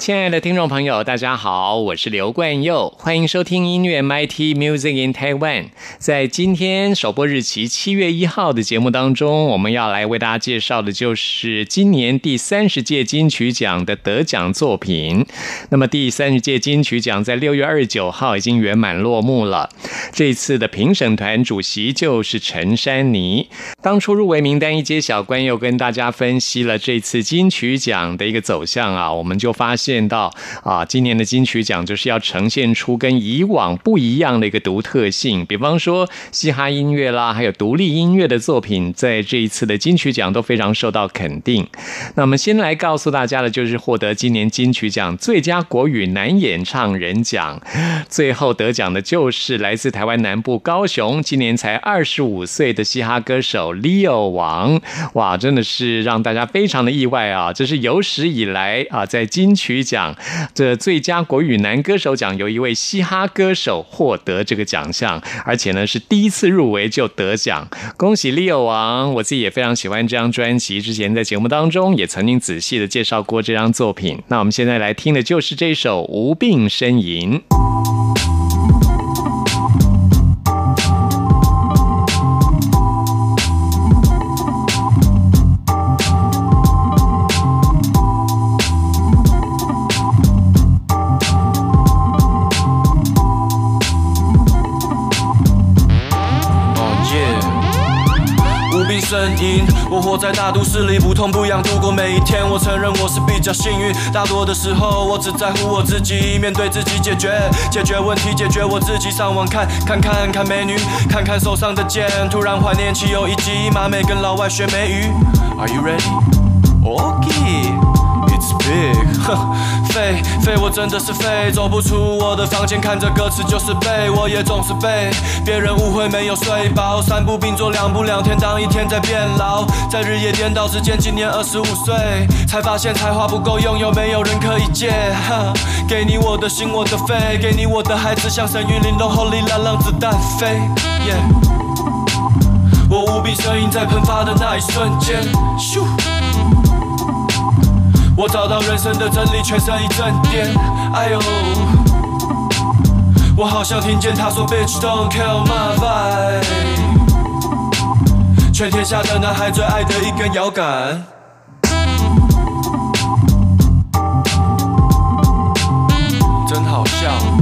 亲爱的听众朋友，大家好，我是刘冠佑，欢迎收听音乐 MT Music in Taiwan。在今天首播日期七月一号的节目当中，我们要来为大家介绍的就是今年第三十届金曲奖的得奖作品。那么第三十届金曲奖在六月二十九号已经圆满落幕了。这次的评审团主席就是陈珊妮。当初入围名单一揭晓，冠佑跟大家分析了这次金曲奖的一个走向啊，我们就发现。见到啊，今年的金曲奖就是要呈现出跟以往不一样的一个独特性。比方说，嘻哈音乐啦，还有独立音乐的作品，在这一次的金曲奖都非常受到肯定。那我们先来告诉大家的，就是获得今年金曲奖最佳国语男演唱人奖，最后得奖的就是来自台湾南部高雄，今年才二十五岁的嘻哈歌手 Leo 王。哇，真的是让大家非常的意外啊！这是有史以来啊，在金曲。奖这最佳国语男歌手奖由一位嘻哈歌手获得这个奖项，而且呢是第一次入围就得奖，恭喜 Leo 王！我自己也非常喜欢这张专辑，之前在节目当中也曾经仔细的介绍过这张作品。那我们现在来听的就是这首《无病呻吟》。因，我活在大都市里，不痛不痒度过每一天。我承认我是比较幸运，大多的时候我只在乎我自己，面对自己解决，解决问题，解决我自己。上网看看看看美女，看看手上的剑，突然怀念起有一集马美跟老外学美语。Are you ready? Big，哼，废废，我真的是废，走不出我的房间，看着歌词就是背，我也总是被别人误会没有睡饱，三步并作两步两天当一天在变老，在日夜颠倒之间，今年二十五岁，才发现才华不够用，有没有人可以借？哈，给你我的心，我的肺，给你我的孩子，像神韵凛冬后里让子弹飞。我无比声音在喷发的那一瞬间，咻。我找到人生的真理，全身一阵颠。哎呦，我好像听见他说，Bitch don't kill my vibe。全天下的男孩最爱的一根摇杆。真好笑。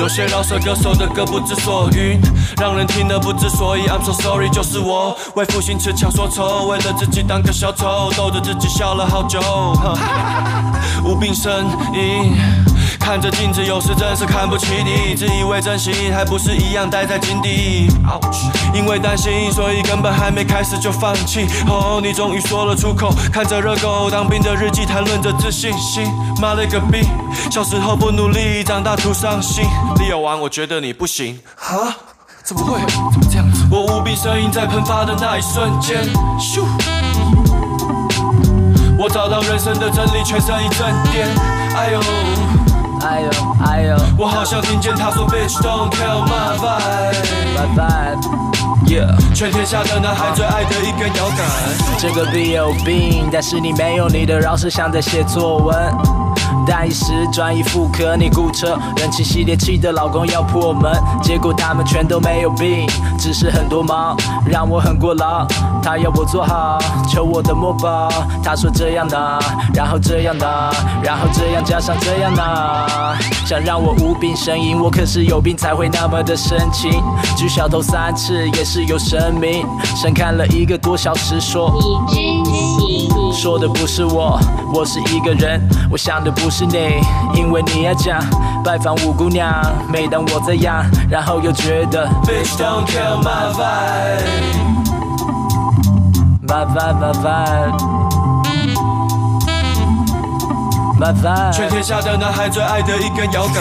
有些饶舌歌手的歌不知所云，让人听得不知所以。I'm so sorry，就是我为赋新词强说愁，为了自己当个小丑，逗着自己笑了好久。无病呻吟，看着镜子有时真是看不起你，自以为真心还不是一样待在井底。因为担心，所以根本还没开始就放弃。哦，你终于说了出口，看着热狗当兵的日记，谈论着自信心。妈了个逼，小时候不努力，长大徒伤心。利友王，我觉得你不行。啊？怎么会？怎么这样子？我无比声音在喷发的那一瞬间，咻！我找到人生的真理，全身一阵颠。哎呦，哎呦，哎呦！我好像听见他说，Bitch don't kill my vibe。全天下的男孩最爱的一根摇杆。这个 B 有病，但是你没有你的饶舌像在写作文。但一时转移妇科，你顾车，人气系列气的老公要破门，结果他们全都没有病，只是很多忙，让我很过劳。他要我做好，求我的墨宝。他说这样的，然后这样的，然后这样加上这样的，想让我无病呻吟，我可是有病才会那么的深情。举小头三次也是有神明，神看了一个多小时说，你真行。说的不是我，我是一个人，我想的不是你，因为你要讲拜访五姑娘。每当我这样，然后又觉得 Bitch don't kill my vibe，my vibe，my vibe，my vibe，全天下的男孩最爱的一根摇杆。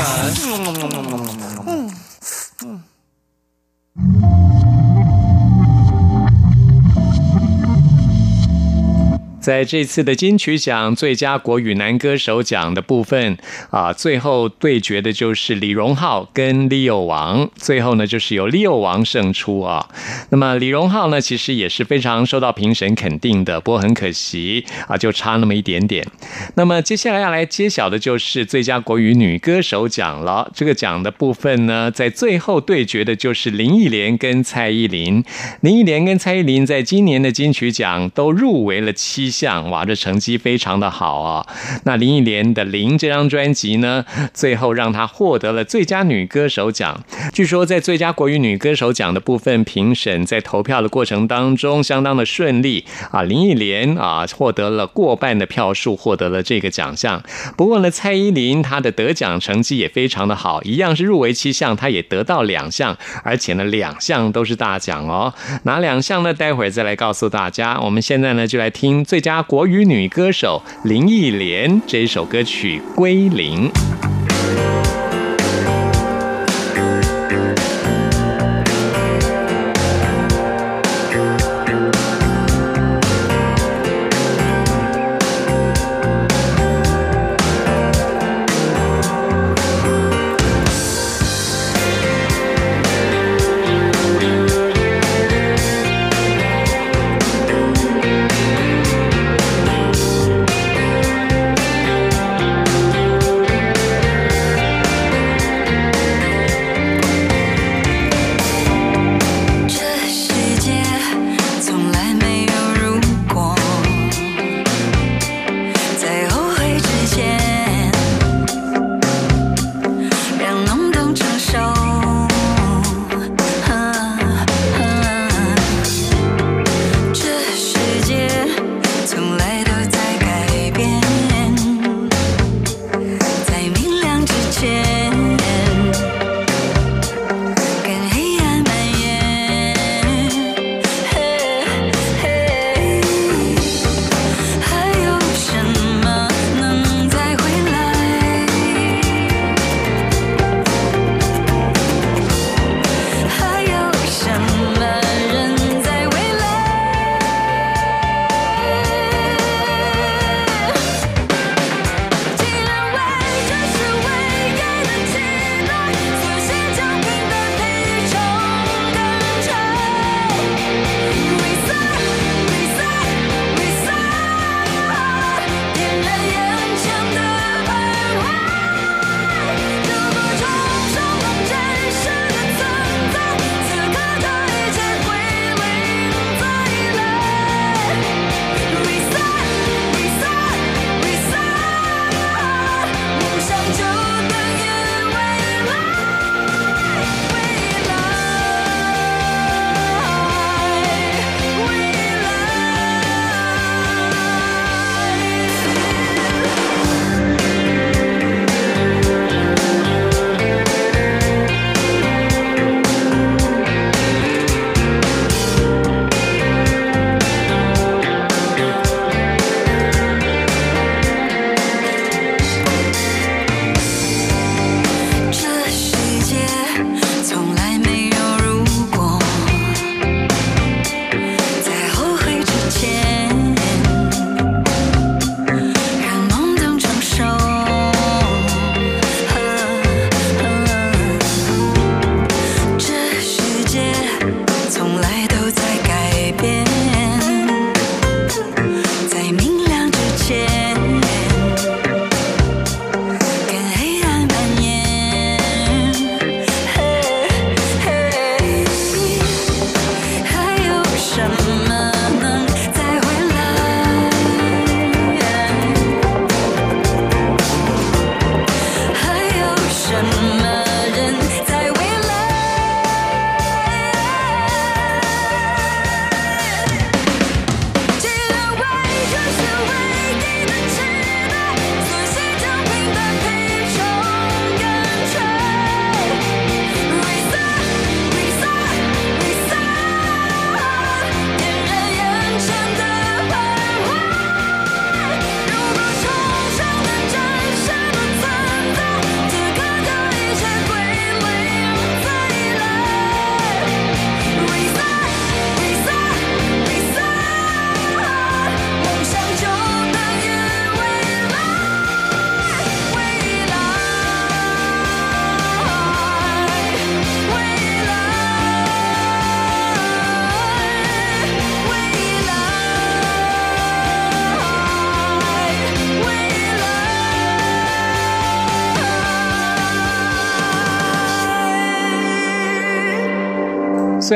在这次的金曲奖最佳国语男歌手奖的部分啊，最后对决的就是李荣浩跟李友王，最后呢就是由李友王胜出啊。那么李荣浩呢，其实也是非常受到评审肯定的，不过很可惜啊，就差那么一点点。那么接下来要来揭晓的就是最佳国语女歌手奖了。这个奖的部分呢，在最后对决的就是林忆莲跟蔡依林。林忆莲跟蔡依林在今年的金曲奖都入围了七。像哇，这成绩非常的好啊！那林忆莲的《零》这张专辑呢，最后让她获得了最佳女歌手奖。据说在最佳国语女歌手奖的部分，评审在投票的过程当中相当的顺利啊，林忆莲啊获得了过半的票数，获得了这个奖项。不过呢，蔡依林她的得奖成绩也非常的好，一样是入围七项，她也得到两项，而且呢两项都是大奖哦。哪两项呢？待会儿再来告诉大家。我们现在呢就来听最佳。家国语女歌手林忆莲这首歌曲《归零》。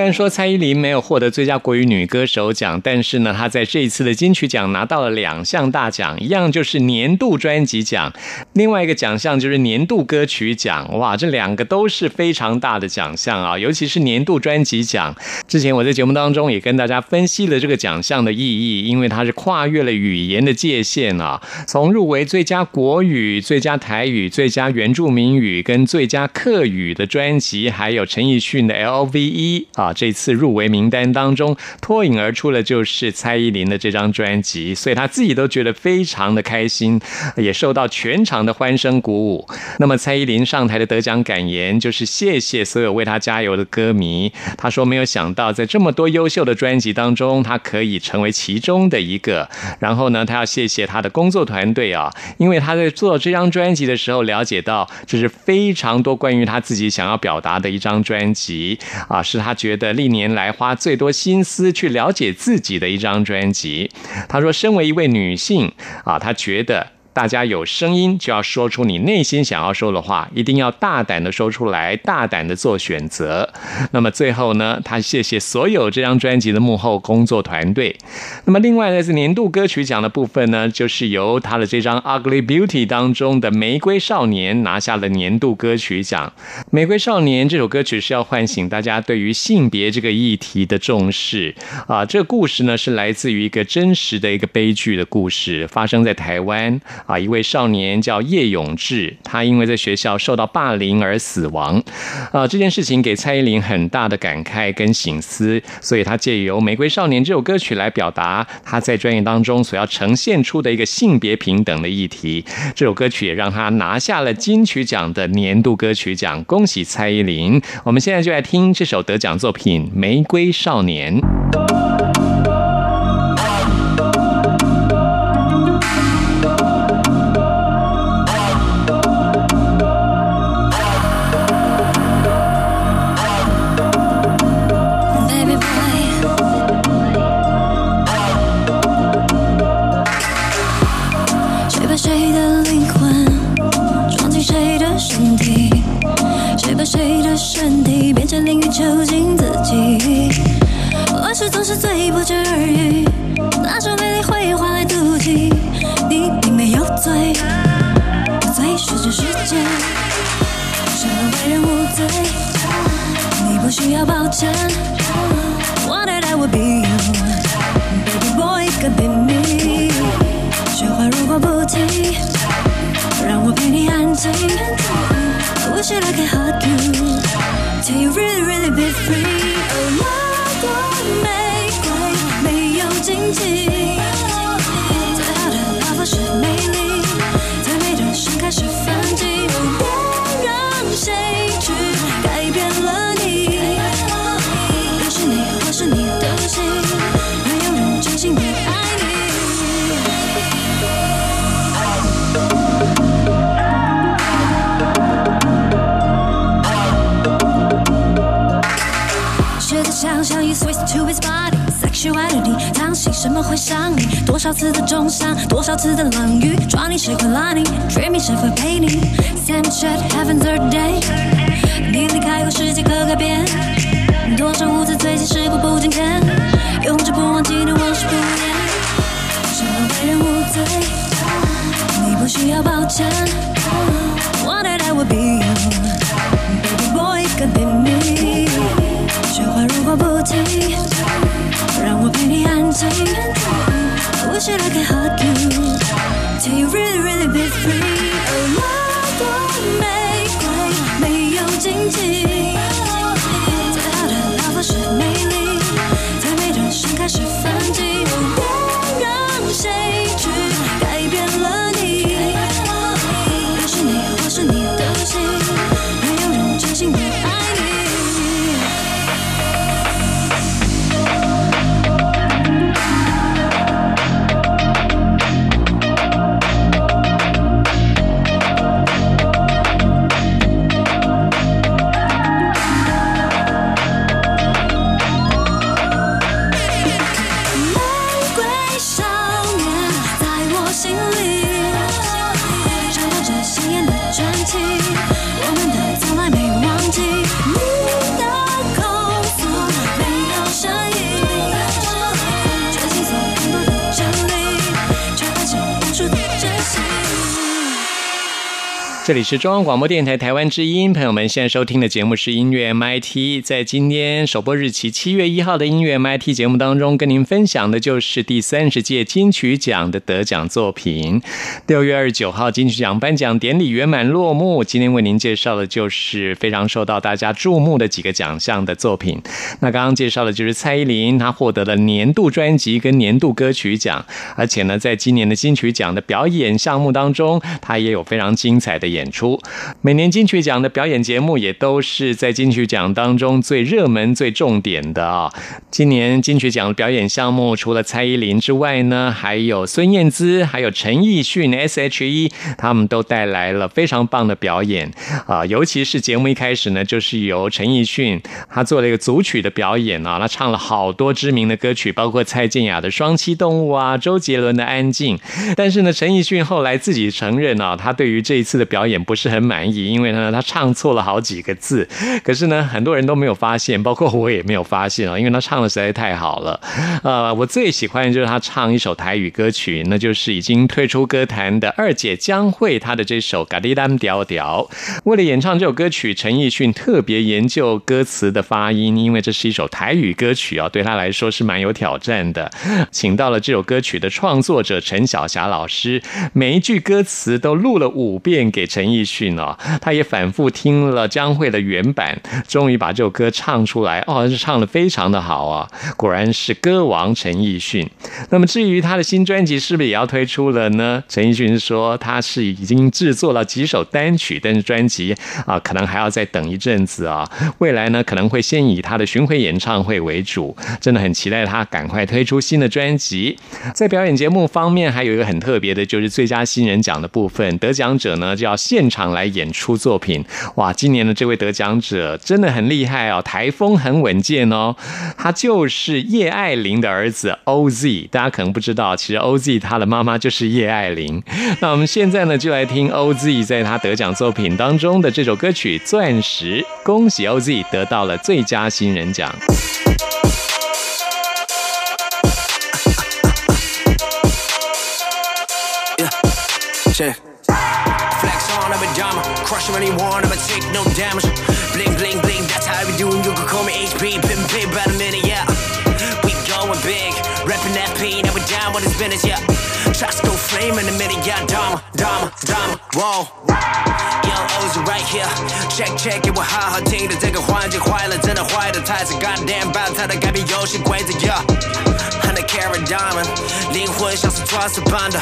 虽然说蔡依林没有获得最佳国语女歌手奖，但是呢，她在这一次的金曲奖拿到了两项大奖，一样就是年度专辑奖，另外一个奖项就是年度歌曲奖。哇，这两个都是非常大的奖项啊！尤其是年度专辑奖，之前我在节目当中也跟大家分析了这个奖项的意义，因为它是跨越了语言的界限啊，从入围最佳国语、最佳台语、最佳原住民语跟最佳客语的专辑，还有陈奕迅的 LVE。啊，这次入围名单当中脱颖而出的就是蔡依林的这张专辑，所以他自己都觉得非常的开心，也受到全场的欢声鼓舞。那么蔡依林上台的得奖感言就是谢谢所有为他加油的歌迷。他说没有想到在这么多优秀的专辑当中，他可以成为其中的一个。然后呢，他要谢谢他的工作团队啊，因为他在做这张专辑的时候了解到这是非常多关于他自己想要表达的一张专辑啊，是他。觉得历年来花最多心思去了解自己的一张专辑，他说：“身为一位女性啊，他觉得。”大家有声音就要说出你内心想要说的话，一定要大胆的说出来，大胆的做选择。那么最后呢，他谢谢所有这张专辑的幕后工作团队。那么另外呢，是年度歌曲奖的部分呢，就是由他的这张《Ugly Beauty》当中的《玫瑰少年》拿下了年度歌曲奖。《玫瑰少年》这首歌曲是要唤醒大家对于性别这个议题的重视啊。这个故事呢，是来自于一个真实的一个悲剧的故事，发生在台湾。啊，一位少年叫叶永志，他因为在学校受到霸凌而死亡。啊，这件事情给蔡依林很大的感慨跟醒思，所以他借由《玫瑰少年》这首歌曲来表达他在专业当中所要呈现出的一个性别平等的议题。这首歌曲也让他拿下了金曲奖的年度歌曲奖，恭喜蔡依林！我们现在就来听这首得奖作品《玫瑰少年》。会伤你？多少次的重伤，多少次的冷雨，抓你谁会拉你，dreaming 谁会陪你？Same shit happens every day。你离开后，世界可改变。多少无字最近时过不经见，永志不忘记的往事不念。什么为人无罪？你不需要抱歉。What did I will be you？Baby boy could be me。雪花如果不停。让我陪你安静。I wish that I could hug you, till you really, really be free. 那朵玫瑰没有荆棘，这里是中央广播电台台湾之音，朋友们现在收听的节目是音乐 MIT。在今天首播日期七月一号的音乐 MIT 节目当中，跟您分享的就是第三十届金曲奖的得奖作品。六月二十九号金曲奖颁奖典礼圆满落幕，今天为您介绍的就是非常受到大家注目的几个奖项的作品。那刚刚介绍的就是蔡依林，她获得了年度专辑跟年度歌曲奖，而且呢，在今年的金曲奖的表演项目当中，她也有非常精彩的。演出，每年金曲奖的表演节目也都是在金曲奖当中最热门、最重点的啊。今年金曲奖的表演项目，除了蔡依林之外呢，还有孙燕姿，还有陈奕迅、S.H.E，他们都带来了非常棒的表演啊。尤其是节目一开始呢，就是由陈奕迅他做了一个组曲的表演啊，他唱了好多知名的歌曲，包括蔡健雅的《双栖动物》啊，周杰伦的《安静》。但是呢，陈奕迅后来自己承认啊，他对于这一次的表导演不是很满意，因为呢，他唱错了好几个字。可是呢，很多人都没有发现，包括我也没有发现啊，因为他唱的实在太好了。呃，我最喜欢的就是他唱一首台语歌曲，那就是已经退出歌坛的二姐江蕙，她的这首《嘎哩丹屌屌》。为了演唱这首歌曲，陈奕迅特别研究歌词的发音，因为这是一首台语歌曲啊，对他来说是蛮有挑战的。请到了这首歌曲的创作者陈小霞老师，每一句歌词都录了五遍给。陈奕迅哦，他也反复听了江蕙的原版，终于把这首歌唱出来哦，是唱的非常的好啊！果然是歌王陈奕迅。那么至于他的新专辑是不是也要推出了呢？陈奕迅说他是已经制作了几首单曲，但是专辑啊可能还要再等一阵子啊。未来呢可能会先以他的巡回演唱会为主，真的很期待他赶快推出新的专辑。在表演节目方面，还有一个很特别的，就是最佳新人奖的部分，得奖者呢就要。现场来演出作品，哇！今年的这位得奖者真的很厉害哦，台风很稳健哦。他就是叶爱玲的儿子 OZ，大家可能不知道，其实 OZ 他的妈妈就是叶爱玲。那我们现在呢，就来听 OZ 在他得奖作品当中的这首歌曲《钻石》，恭喜 OZ 得到了最佳新人奖。crush anyone, I'ma take no damage. Bling, bling, bling, that's how we do it. You can call me HP, been paid by the minute, yeah. We going big, reppin' that pain, now down when it's minutes, yeah. Shots go flame in a minute, yeah. Dumb, dumb, dumb, whoa. Yo, O's right here. Check, check, it with high, hot, ting, the digger, why, just why, let's in a why, the ties, a goddamn bounce, how the gabby, yo, she quays, yeah Hundred carat diamond，灵魂像是 twice a band，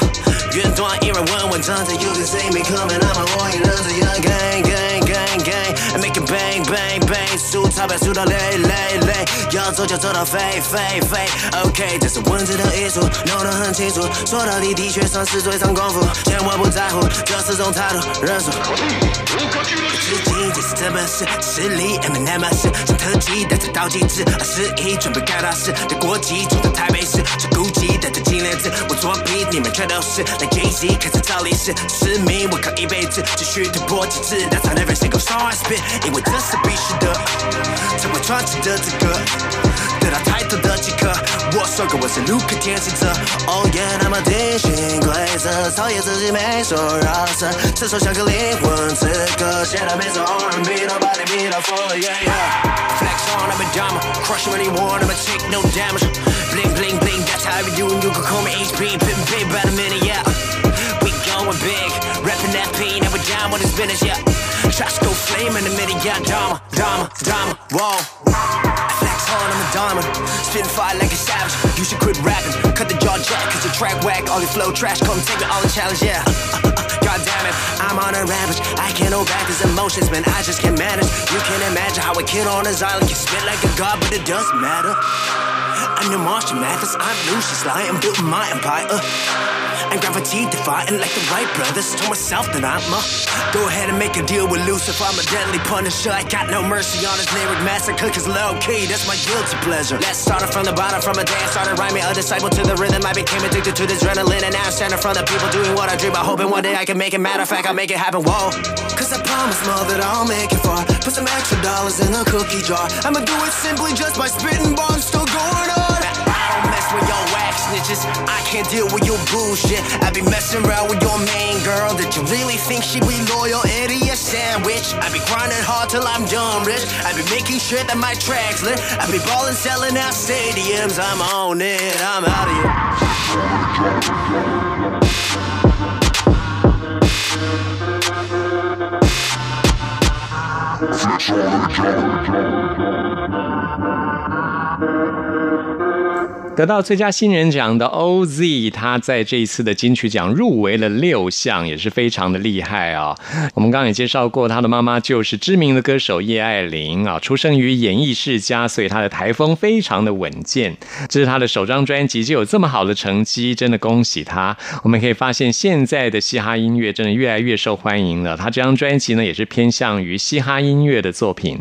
远端依然稳稳站着。You can see me coming, I'm a warrior, young gang, gang, Gang, gang, and make it bang, bang, bang，数钞票数到累累累，要走就走到飞飞飞。OK，这是文字的艺术，弄得很清楚，说到底的确算是最长功夫，千万不在乎，这是种态度，认输。资金这是这本事，实力 M N M S，像特技带着倒计时，二十一准备干大事，的国际冲到台北。是孤寂带着金链子，我作弊，你们全都是。来 Jay Z 开始找历史，使命我靠一辈子，继续突破极致，That's how every single song I spit，因为这是必须的，成为传奇的资格，得到抬头的即刻。我说过我是路克天行者，Oh yeah，那么定型规则，讨厌自己没说饶舌，伸手像个灵魂刺客，写的每首 R&B，Nobody beat up for yeah yeah，Flex on I'm a diamond，crush anyone I'ma take no damage，bling bling。how we doing? You can call me HP, pimpin' pay by the minute, yeah. We going big, rapping that pain, and we down with this business, yeah. Shots go flame in the yeah. Drama, drama, drama, whoa. Flex hard, I'm a diamond. Spin fire like a savage. You should quit rapping. Cut the jaw jack, cause your track whack. All your flow trash. Come take me all the challenge, yeah. God damn it, I'm on a rampage. I can't hold back these emotions, man. I just can't manage. You can't imagine how a kid on his island can spit like a god, but it doesn't matter. I'm the Martian Mathers, I'm Lucius I'm building my empire. And gravity defying like the Wright brothers. Told myself that I'm a go ahead and make a deal with Lucifer. I'm a deadly punisher. I got no mercy on his lyric massacre. Cause low key, that's my guilty pleasure. Let's start it from the bottom, from a I started rhyming. A disciple to the rhythm. I became addicted to the adrenaline. And now I'm standing in front of people doing what I dream. I hoping one day I can make it. Matter of fact, I'll make it happen. Whoa. Cause I promise, mother, that I'll make it far. Put some extra dollars in the cookie jar. I'ma do it simply just by spitting bombs. Still going on. I don't mess with your snitches. I can't deal with your bullshit. I be messing around with your main girl. Did you really think she be loyal? Idiot sandwich. I be grinding hard till I'm done rich. I be making sure that my tracks lit. I be balling, selling out stadiums. I'm on it. I'm out of here. Flex 得到最佳新人奖的 OZ，他在这一次的金曲奖入围了六项，也是非常的厉害啊、我们刚刚也介绍过，他的妈妈就是知名的歌手叶爱玲啊，出生于演艺世家，所以他的台风非常的稳健。这是他的首张专辑就有这么好的成绩，真的恭喜他。我们可以发现，现在的嘻哈音乐真的越来越受欢迎了。他这张专辑呢，也是偏向于嘻哈音乐的作品。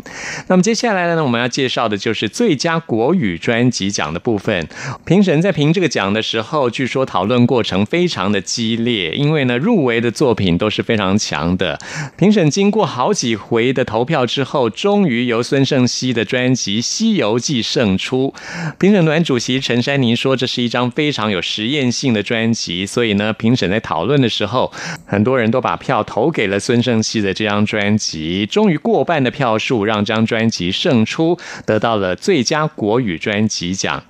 那么接下来呢，我们要介绍的就是最佳国语专辑奖的部分。评审在评这个奖的时候，据说讨论过程非常的激烈，因为呢，入围的作品都是非常强的。评审经过好几回的投票之后，终于由孙盛熙的专辑《西游记》胜出。评审团主席陈珊妮说，这是一张非常有实验性的专辑，所以呢，评审在讨论的时候，很多人都把票投给了孙盛熙的这张专辑。终于过半的票数让这张专辑胜出，得到了最佳国语专辑奖。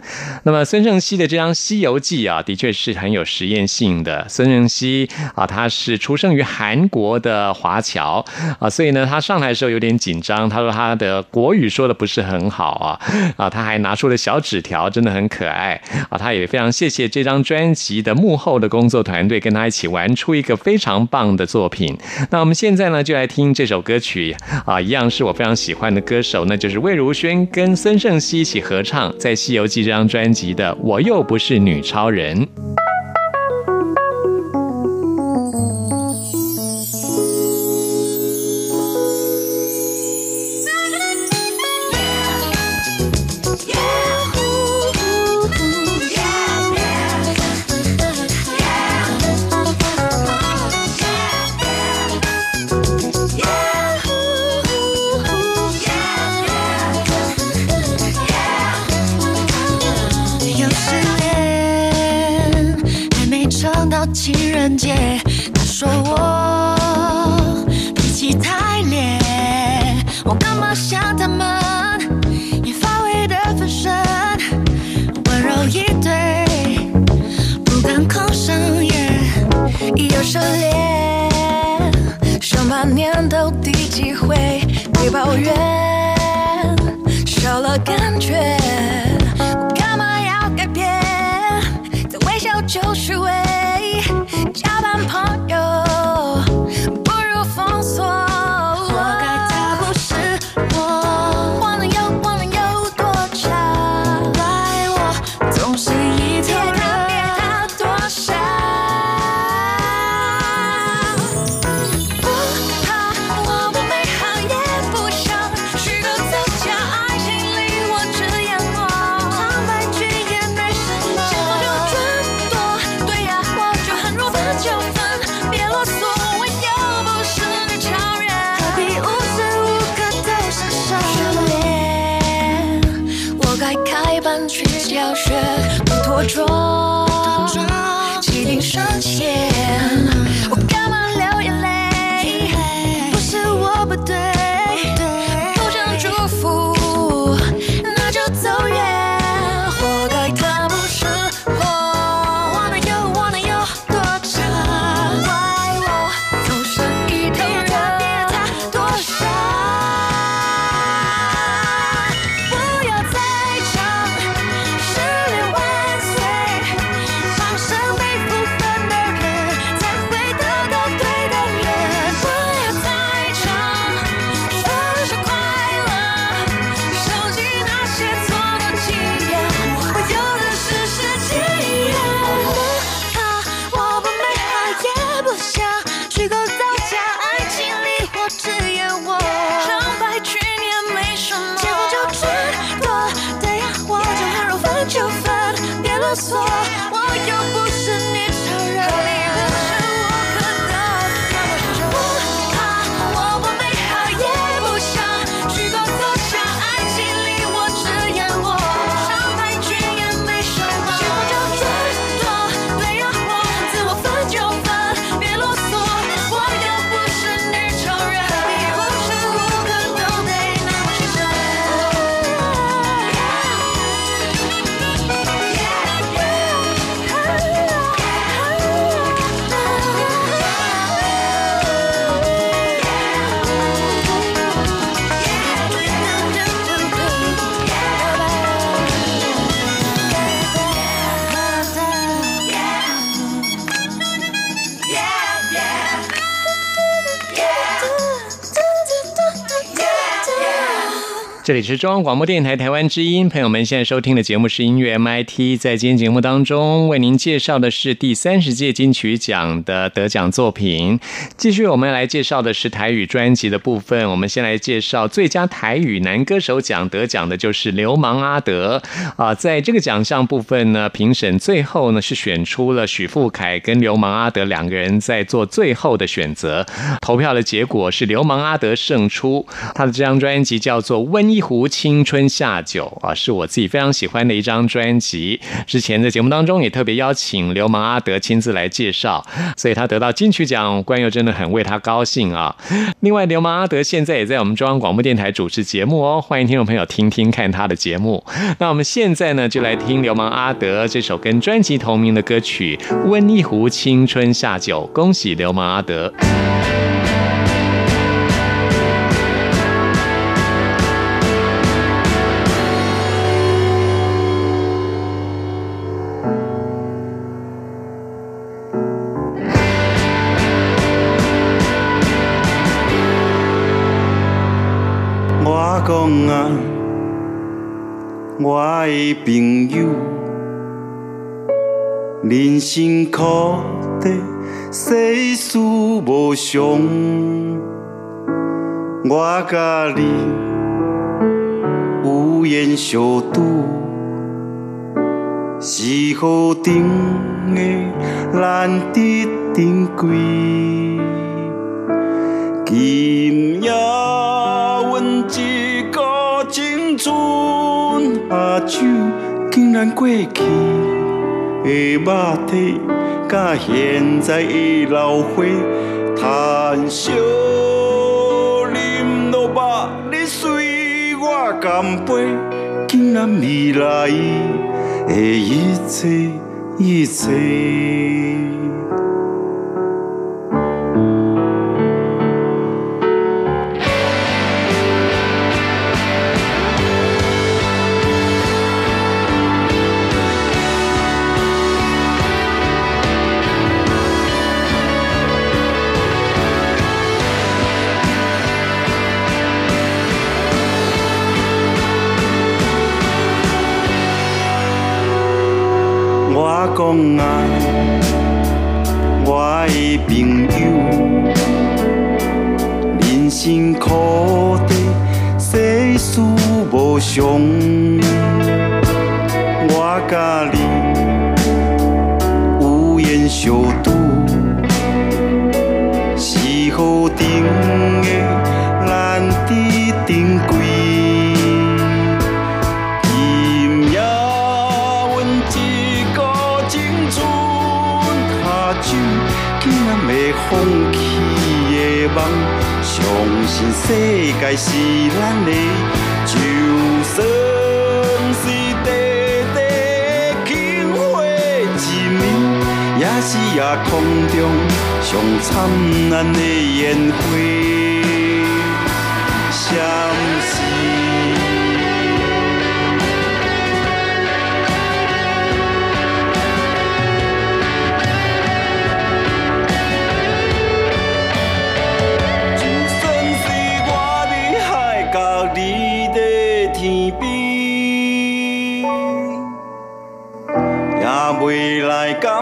那么孙盛熙的这张《西游记》啊，的确是很有实验性的。孙盛熙啊，他是出生于韩国的华侨啊，所以呢，他上台的时候有点紧张。他说他的国语说的不是很好啊啊，他还拿出了小纸条，真的很可爱啊。他也非常谢谢这张专辑的幕后的工作团队，跟他一起玩出一个非常棒的作品。那我们现在呢，就来听这首歌曲啊，一样是我非常喜欢的歌手，那就是魏如萱跟孙盛熙一起合唱在《西游记》这张专辑《我又不是女超人》。这里是中央广播电台台湾之音，朋友们现在收听的节目是音乐 MIT。在今天节目当中，为您介绍的是第三十届金曲奖的得奖作品。继续，我们来介绍的是台语专辑的部分。我们先来介绍最佳台语男歌手奖得奖的就是流氓阿德啊。在这个奖项部分呢，评审最后呢是选出了许富凯跟流氓阿德两个人在做最后的选择。投票的结果是流氓阿德胜出，他的这张专辑叫做《温》。一壶青春下酒啊，是我自己非常喜欢的一张专辑。之前在节目当中也特别邀请流氓阿德亲自来介绍，所以他得到金曲奖，关佑真的很为他高兴啊。另外，流氓阿德现在也在我们中央广播电台主持节目哦，欢迎听众朋友听听看他的节目。那我们现在呢，就来听流氓阿德这首跟专辑同名的歌曲《温一壶青春下酒》，恭喜流氓阿德。我的朋友，人生苦短，世事无常，我甲你有缘相拄，是何等的难得珍贵，今夜阮只。青春阿酒竟然过去的肉体，甲现在的老花，叹息啉落肉，你随我干杯，竟然未来的一切一切。讲啊，我的朋友，人生苦短，世事无常，我甲你有缘相拄，是何等信世界是咱的，就算是地地轻花一面，也是夜空中上灿烂的烟花，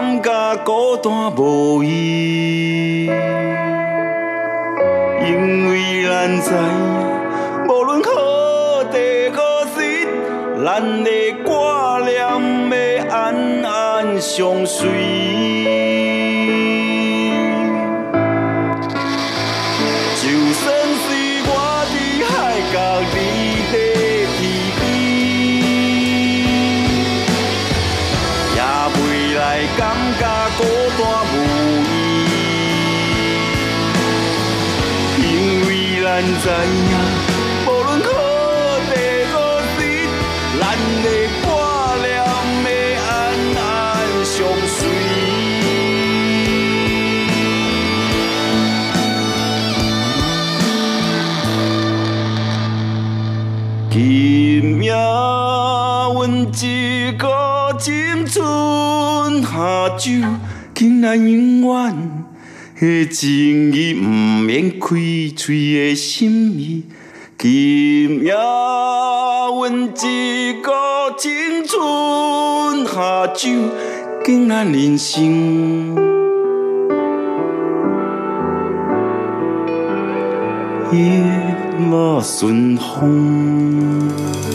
感觉孤单无依，因为咱知影，无论何地何时，咱的挂念会安安相随。咱知影，无论何地何时，咱的挂念要安安相随。今夜阮一个青春下酒，竟然永远。迄情意毋免开嘴的心意，今夜阮一个青春下酒，敬咱人生。一路顺风。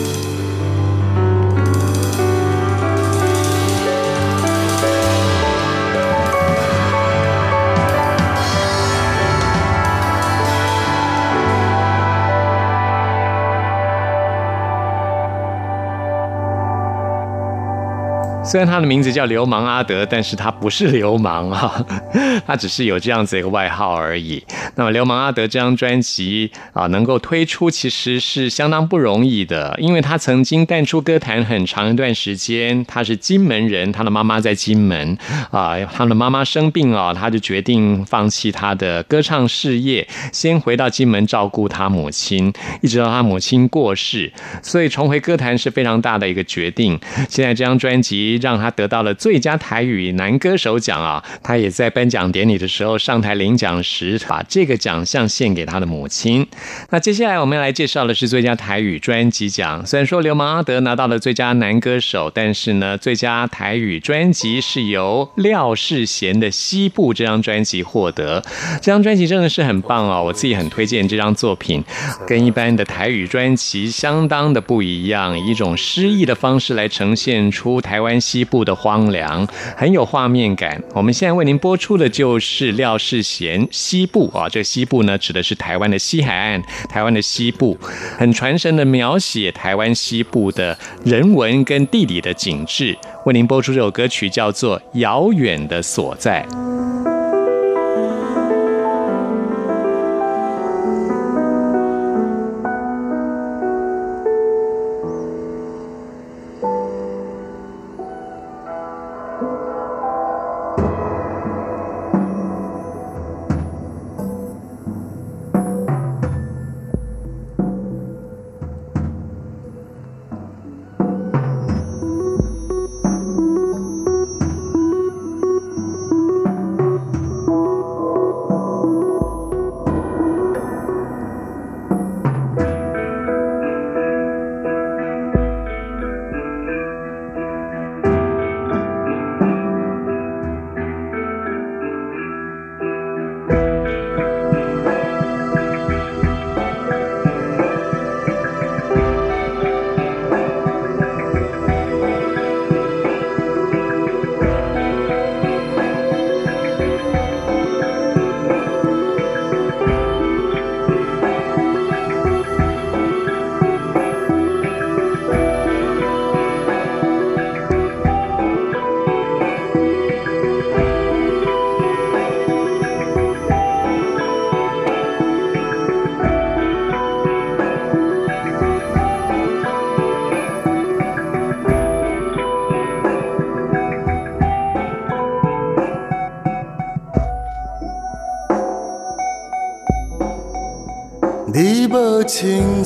虽然他的名字叫流氓阿德，但是他不是流氓啊，他只是有这样子一个外号而已。那么，《流氓阿德》这张专辑啊，能够推出其实是相当不容易的，因为他曾经淡出歌坛很长一段时间。他是金门人，他的妈妈在金门啊，他的妈妈生病啊，他就决定放弃他的歌唱事业，先回到金门照顾他母亲，一直到他母亲过世，所以重回歌坛是非常大的一个决定。现在这张专辑让他得到了最佳台语男歌手奖啊，他也在颁奖典礼的时候上台领奖时把这。个奖项献给他的母亲。那接下来我们要来介绍的是最佳台语专辑奖。虽然说流氓阿德拿到了最佳男歌手，但是呢，最佳台语专辑是由廖世贤的《西部》这张专辑获得。这张专辑真的是很棒哦，我自己很推荐这张作品，跟一般的台语专辑相当的不一样，以一种诗意的方式来呈现出台湾西部的荒凉，很有画面感。我们现在为您播出的就是廖世贤《西部》啊。这西部呢，指的是台湾的西海岸，台湾的西部，很传神的描写台湾西部的人文跟地理的景致。为您播出这首歌曲，叫做《遥远的所在》。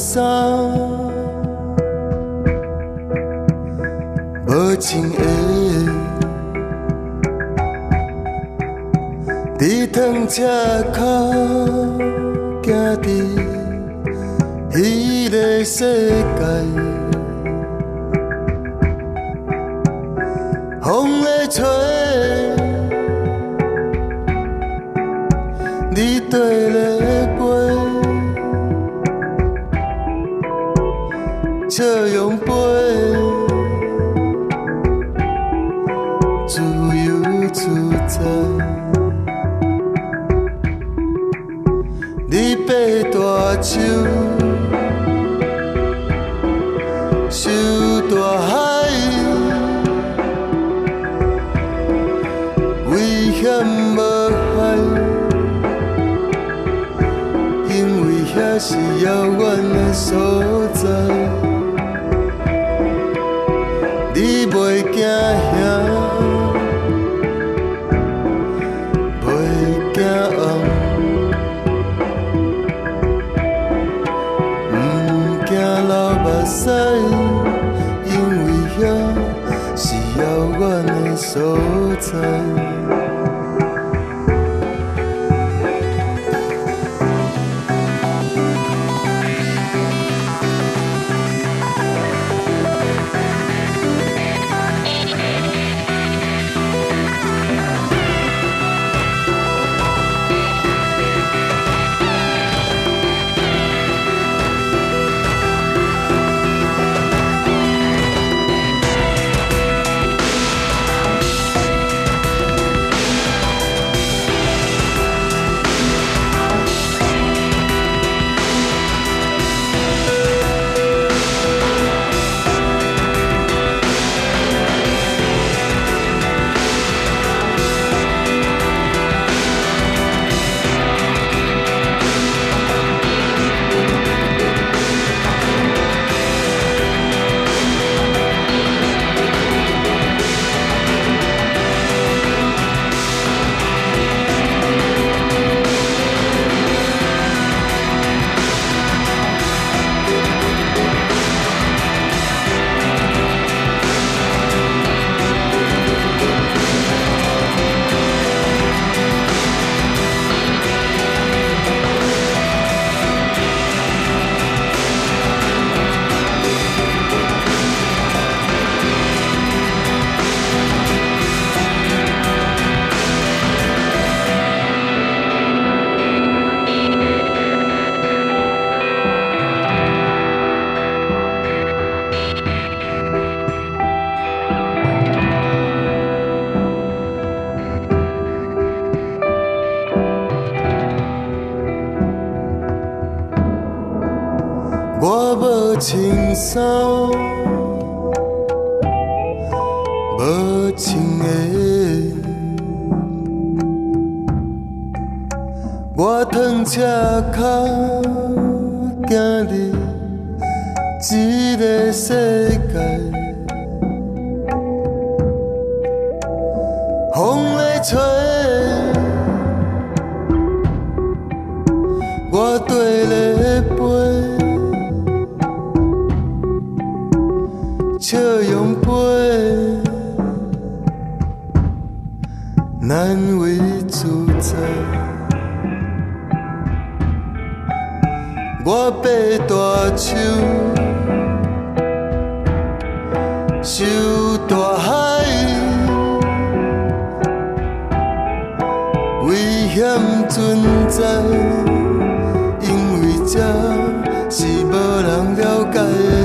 青衫，无情的，伫汤车口行伫彼个世界，风在吹，你对咧笑容飞，自由自在。你爬大树，受大海，危险无害，因为遐是遥远的所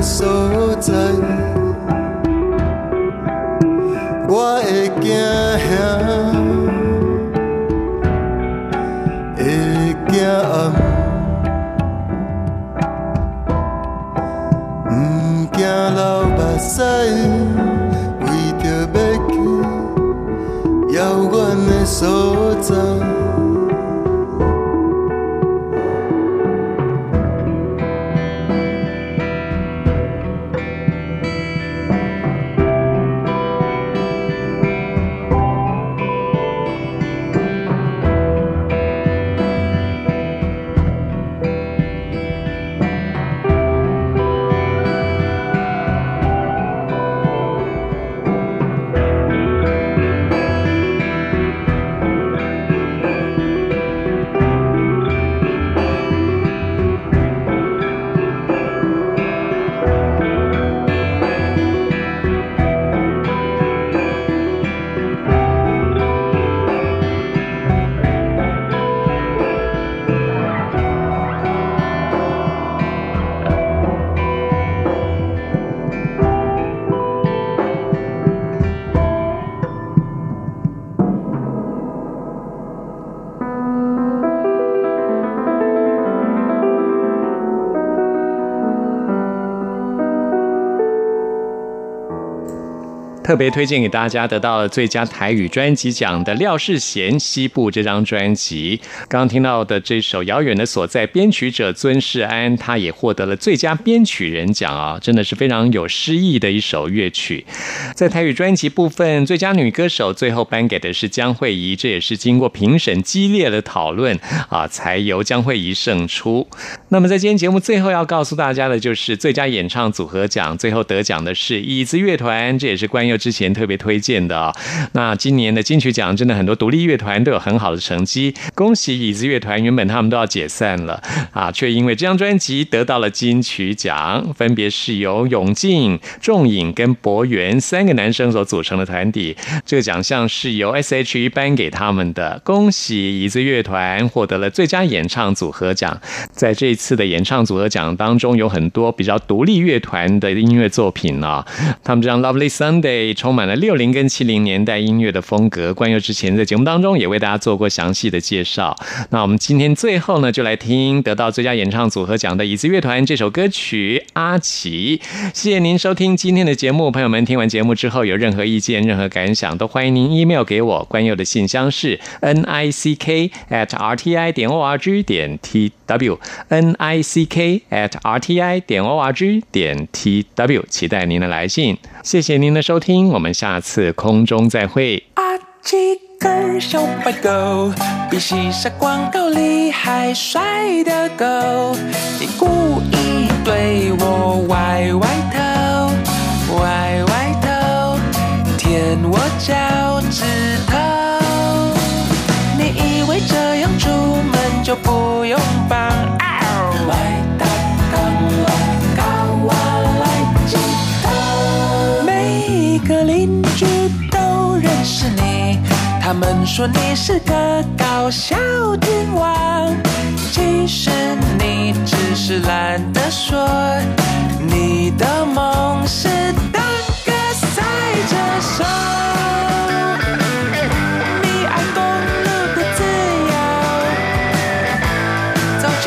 解特别推荐给大家得到了最佳台语专辑奖的廖世贤《西部》这张专辑。刚刚听到的这首《遥远的所在》，编曲者尊世安，他也获得了最佳编曲人奖啊，真的是非常有诗意的一首乐曲。在台语专辑部分，最佳女歌手最后颁给的是江慧仪，这也是经过评审激烈的讨论啊，才由江慧仪胜出。那么在今天节目最后要告诉大家的就是最佳演唱组合奖，最后得奖的是椅子乐团，这也是关于之前特别推荐的啊。那今年的金曲奖真的很多独立乐团都有很好的成绩，恭喜椅子乐团，原本他们都要解散了啊，却因为这张专辑得到了金曲奖，分别是由永靖、仲颖跟博源三个男生所组成的团体。这个奖项是由 S.H.E 颁给他们的，恭喜椅子乐团获得了最佳演唱组合奖。在这一次的演唱组合奖当中，有很多比较独立乐团的音乐作品啊，他们这张《Lovely Sunday》充满了六零跟七零年代音乐的风格。关于之前在节目当中也为大家做过详细的介绍。那我们今天最后呢，就来听得到最佳演唱组合奖的椅子乐团这首歌曲《阿奇》。谢谢您收听今天的节目，朋友们，听完节目之后有任何意见、任何感想，都欢迎您 email 给我。关佑的信箱是 n i c k at r t i 点 o r g 点 t w n i c k at r t i 点 o r g 点 t w，期待您的来信。谢谢您的收听，我们下次空中再会。阿基根小白狗，比西沙广告里还帅的狗。你故意对我歪歪说你是个搞笑天王。其实你只是懒得说，你的梦是当个赛车手。你爱公路的自由，走去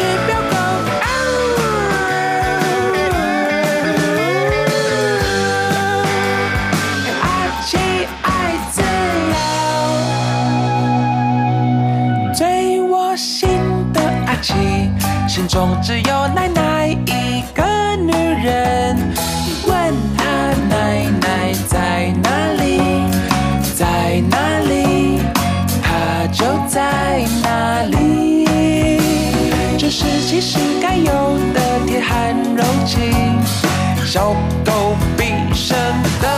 中只有奶奶一个女人。问她奶奶在哪里，在哪里，她就在哪里。这是其实该有的铁汉柔情，小狗必胜的